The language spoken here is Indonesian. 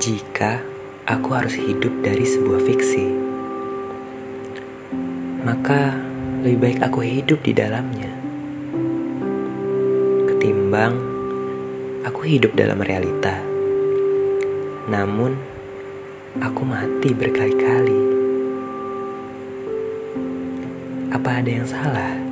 jika aku harus hidup dari sebuah fiksi, maka lebih baik aku hidup di dalamnya ketimbang aku hidup dalam realita. Namun, aku mati berkali-kali. Apa ada yang salah?